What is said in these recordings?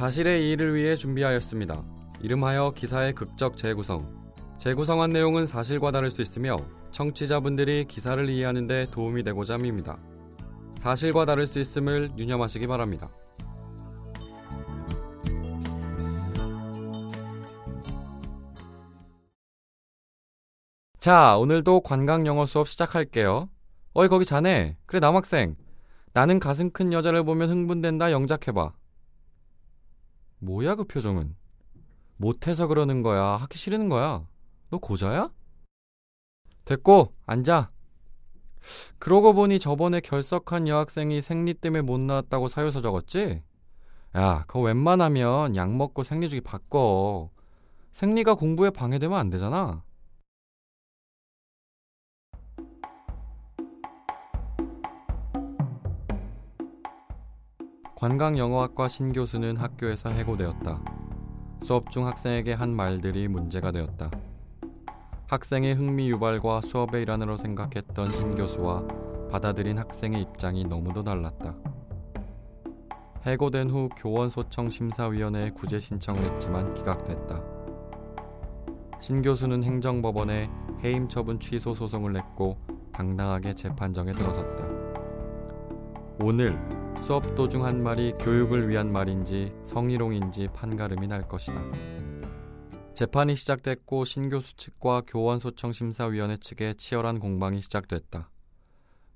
사실의 이의를 위해 준비하였습니다. 이름하여 기사의 극적 재구성. 재구성한 내용은 사실과 다를 수 있으며 청취자분들이 기사를 이해하는 데 도움이 되고자 합니다. 사실과 다를 수 있음을 유념하시기 바랍니다. 자, 오늘도 관광 영어 수업 시작할게요. 어이, 거기 자네. 그래, 남학생. 나는 가슴 큰 여자를 보면 흥분된다 영작해봐. 뭐야, 그 표정은? 못해서 그러는 거야. 하기 싫은 거야. 너 고자야? 됐고, 앉아. 그러고 보니 저번에 결석한 여학생이 생리 때문에 못 나왔다고 사유서 적었지? 야, 그거 웬만하면 약 먹고 생리주기 바꿔. 생리가 공부에 방해되면 안 되잖아. 관광영어학과 신 교수는 학교에서 해고되었다. 수업 중 학생에게 한 말들이 문제가 되었다. 학생의 흥미 유발과 수업의 일환으로 생각했던 신 교수와 받아들인 학생의 입장이 너무도 달랐다. 해고된 후 교원 소청 심사위원회에 구제 신청을 했지만 기각됐다. 신 교수는 행정법원에 해임 처분 취소 소송을 냈고 당당하게 재판정에 들어섰다. 오늘 수업 도중 한 말이 교육을 위한 말인지 성희롱인지 판가름이 날 것이다. 재판이 시작됐고 신교수 측과 교원소청 심사위원회 측의 치열한 공방이 시작됐다.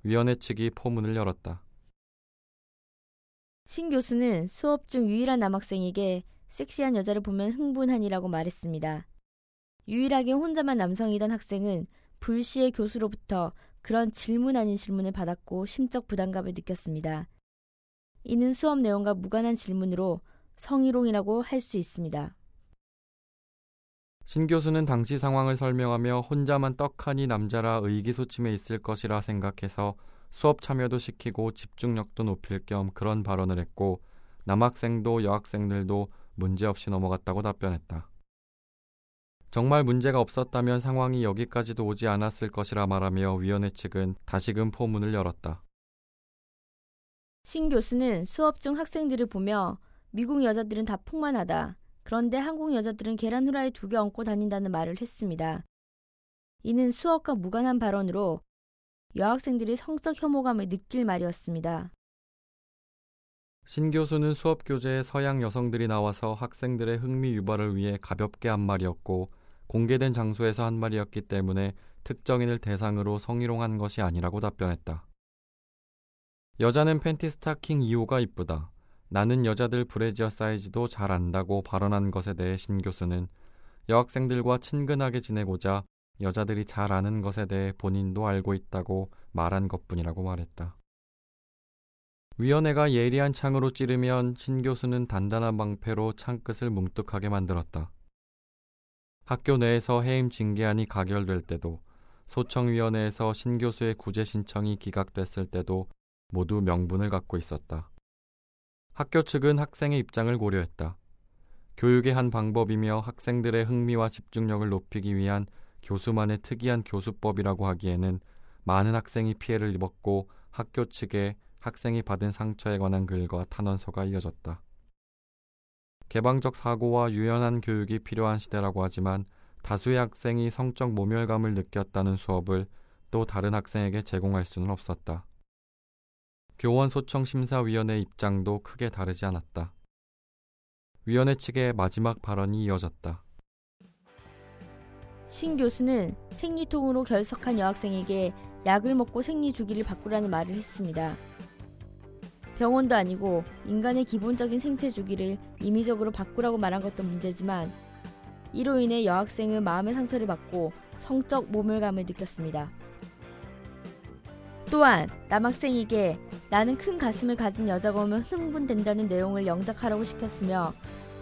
위원회 측이 포문을 열었다. 신 교수는 수업 중 유일한 남학생에게 섹시한 여자를 보면 흥분하니라고 말했습니다. 유일하게 혼자만 남성이던 학생은 불시의 교수로부터 그런 질문 아닌 질문을 받았고 심적 부담감을 느꼈습니다. 이는 수업 내용과 무관한 질문으로 성희롱이라고 할 수 있습니다. 신 교수는 당시 상황을 설명하며 혼자만 떡하니 남자라 의기소침해 있을 것이라 생각해서 수업 참여도 시키고 집중력도 높일 겸 그런 발언을 했고 남학생도 여학생들도 문제없이 넘어갔다고 답변했다. 정말 문제가 없었다면 상황이 여기까지도 오지 않았을 것이라 말하며 위원회 측은 다시금 포문을 열었다. 신 교수는 수업 중 학생들을 보며 미국 여자들은 다 풍만하다. 그런데 한국 여자들은 계란 후라이 두 개 얹고 다닌다는 말을 했습니다. 이는 수업과 무관한 발언으로 여학생들이 성적 혐오감을 느낄 말이었습니다. 신 교수는 수업 교재에 서양 여성들이 나와서 학생들의 흥미 유발을 위해 가볍게 한 말이었고 공개된 장소에서 한 말이었기 때문에 특정인을 대상으로 성희롱한 것이 아니라고 답변했다. 여자는 팬티 스타킹 2호가 이쁘다. 나는 여자들 브래지어 사이즈도 잘 안다고 발언한 것에 대해 신 교수는 여학생들과 친근하게 지내고자 여자들이 잘 아는 것에 대해 본인도 알고 있다고 말한 것뿐이라고 말했다. 위원회가 예리한 창으로 찌르면 신 교수는 단단한 방패로 창끝을 뭉뚝하게 만들었다. 학교 내에서 해임 징계안이 가결될 때도 소청위원회에서 신 교수의 구제 신청이 기각됐을 때도 모두 명분을 갖고 있었다. 학교 측은 학생의 입장을 고려했다. 교육의 한 방법이며 학생들의 흥미와 집중력을 높이기 위한 교수만의 특이한 교수법이라고 하기에는 많은 학생이 피해를 입었고 학교 측에 학생이 받은 상처에 관한 글과 탄원서가 이어졌다. 개방적 사고와 유연한 교육이 필요한 시대라고 하지만 다수의 학생이 성적 모멸감을 느꼈다는 수업을 또 다른 학생에게 제공할 수는 없었다. 교원 소청 심사위원회 입장도 크게 다르지 않았다. 위원회 측의 마지막 발언이 이어졌다. 신 교수는 생리통으로 결석한 여학생에게 약을 먹고 생리 주기를 바꾸라는 말을 했습니다. 병원도 아니고 인간의 기본적인 생체 주기를 임의적으로 바꾸라고 말한 것도 문제지만 이로 인해 여학생은 마음의 상처를 받고 성적 모멸감을 느꼈습니다. 또한 남학생에게 나는 큰 가슴을 가진 여자가 오면 흥분된다는 내용을 영작하라고 시켰으며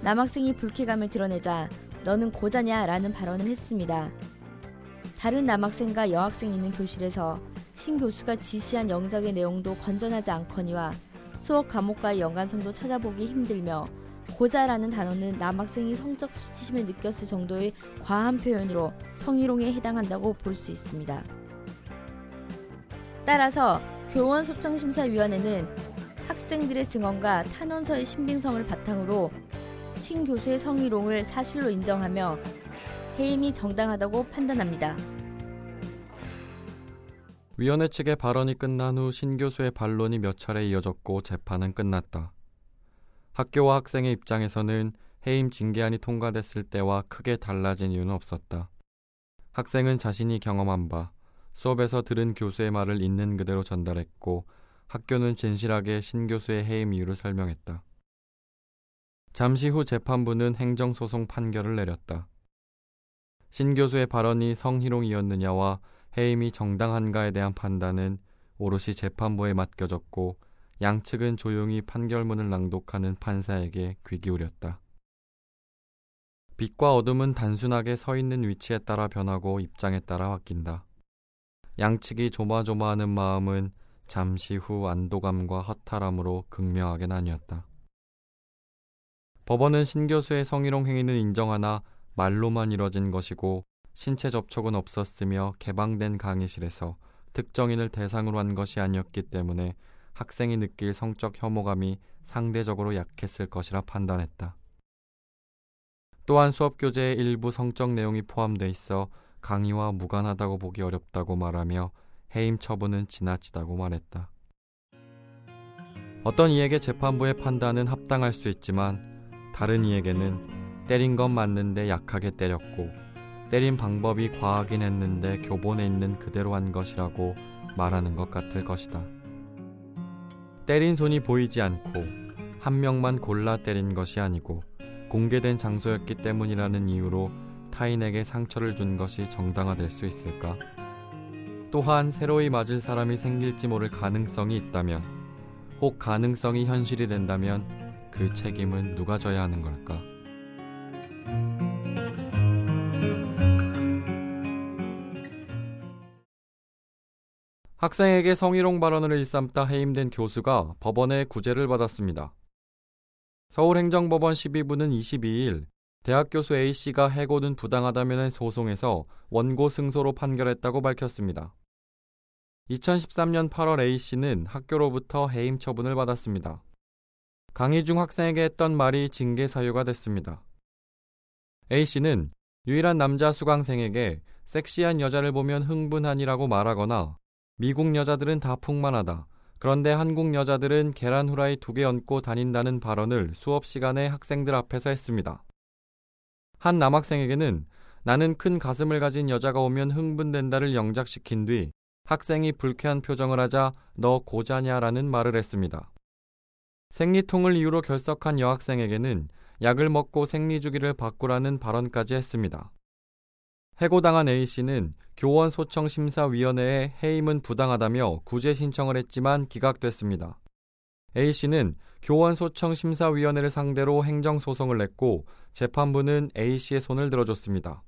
남학생이 불쾌감을 드러내자 너는 고자냐 라는 발언을 했습니다. 다른 남학생과 여학생이 있는 교실에서 신 교수가 지시한 영작의 내용도 건전하지 않거니와 수업 과목과의 연관성도 찾아보기 힘들며 고자라는 단어는 남학생이 성적 수치심을 느꼈을 정도의 과한 표현으로 성희롱에 해당한다고 볼 수 있습니다. 따라서 교원 소청심사위원회는 학생들의 증언과 탄원서의 신빙성을 바탕으로 신 교수의 성희롱을 사실로 인정하며 해임이 정당하다고 판단합니다. 위원회 측의 발언이 끝난 후 신 교수의 반론이 몇 차례 이어졌고 재판은 끝났다. 학교와 학생의 입장에서는 해임 징계안이 통과됐을 때와 크게 달라진 이유는 없었다. 학생은 자신이 경험한 바 수업에서 들은 교수의 말을 있는 그대로 전달했고 학교는 진실하게 신 교수의 해임 이유를 설명했다. 잠시 후 재판부는 행정소송 판결을 내렸다. 신 교수의 발언이 성희롱이었느냐와 해임이 정당한가에 대한 판단은 오롯이 재판부에 맡겨졌고 양측은 조용히 판결문을 낭독하는 판사에게 귀 기울였다. 빛과 어둠은 단순하게 서 있는 위치에 따라 변하고 입장에 따라 바뀐다. 양측이 조마조마하는 마음은 잠시 후 안도감과 허탈함으로 극명하게 나뉘었다. 법원은 신 교수의 성희롱 행위는 인정하나 말로만 이뤄진 것이고 신체 접촉은 없었으며 개방된 강의실에서 특정인을 대상으로 한 것이 아니었기 때문에 학생이 느낄 성적 혐오감이 상대적으로 약했을 것이라 판단했다. 또한 수업 교재에 일부 성적 내용이 포함돼 있어 강의와 무관하다고 보기 어렵다고 말하며 해임 처분은 지나치다고 말했다. 어떤 이에게 재판부의 판단은 합당할 수 있지만 다른 이에게는 때린 건 맞는데 약하게 때렸고 때린 방법이 과하긴 했는데 교본에 있는 그대로 한 것이라고 말하는 것 같을 것이다. 때린 손이 보이지 않고 한 명만 골라 때린 것이 아니고 공개된 장소였기 때문이라는 이유로 타인에게 상처를 준 것이 정당화될 수 있을까? 또한 새로이 맞을 사람이 생길지 모를 가능성이 있다면, 혹 가능성이 현실이 된다면 그 책임은 누가 져야 하는 걸까? 학생에게 성희롱 발언을 일삼다 해임된 교수가 법원의 구제를 받았습니다. 서울행정법원 12부는 22일 대학 교수 A씨가 해고는 부당하다면의 소송에서 원고 승소로 판결했다고 밝혔습니다. 2013년 8월 A씨는 학교로부터 해임 처분을 받았습니다. 강의 중 학생에게 했던 말이 징계 사유가 됐습니다. A씨는 유일한 남자 수강생에게 섹시한 여자를 보면 흥분하니라고 말하거나 미국 여자들은 다 풍만하다. 그런데 한국 여자들은 계란 후라이 두 개 얹고 다닌다는 발언을 수업 시간에 학생들 앞에서 했습니다. 한 남학생에게는 나는 큰 가슴을 가진 여자가 오면 흥분된다를 영작시킨 뒤 학생이 불쾌한 표정을 하자 너 고자냐라는 말을 했습니다. 생리통을 이유로 결석한 여학생에게는 약을 먹고 생리주기를 바꾸라는 발언까지 했습니다. 해고당한 A씨는 교원 소청 심사위원회에 해임은 부당하다며 구제 신청을 했지만 기각됐습니다. A씨는 교원 소청 심사위원회를 상대로 행정 소송을 냈고 재판부는 A씨의 손을 들어줬습니다.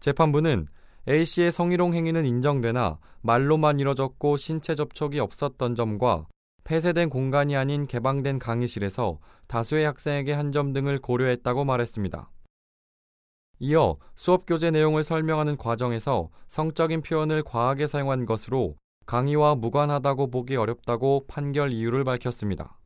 재판부는 A씨의 성희롱 행위는 인정되나 말로만 이뤄졌고 신체 접촉이 없었던 점과 폐쇄된 공간이 아닌 개방된 강의실에서 다수의 학생에게 한 점 등을 고려했다고 말했습니다. 이어 수업 교재 내용을 설명하는 과정에서 성적인 표현을 과하게 사용한 것으로 강의와 무관하다고 보기 어렵다고 판결 이유를 밝혔습니다.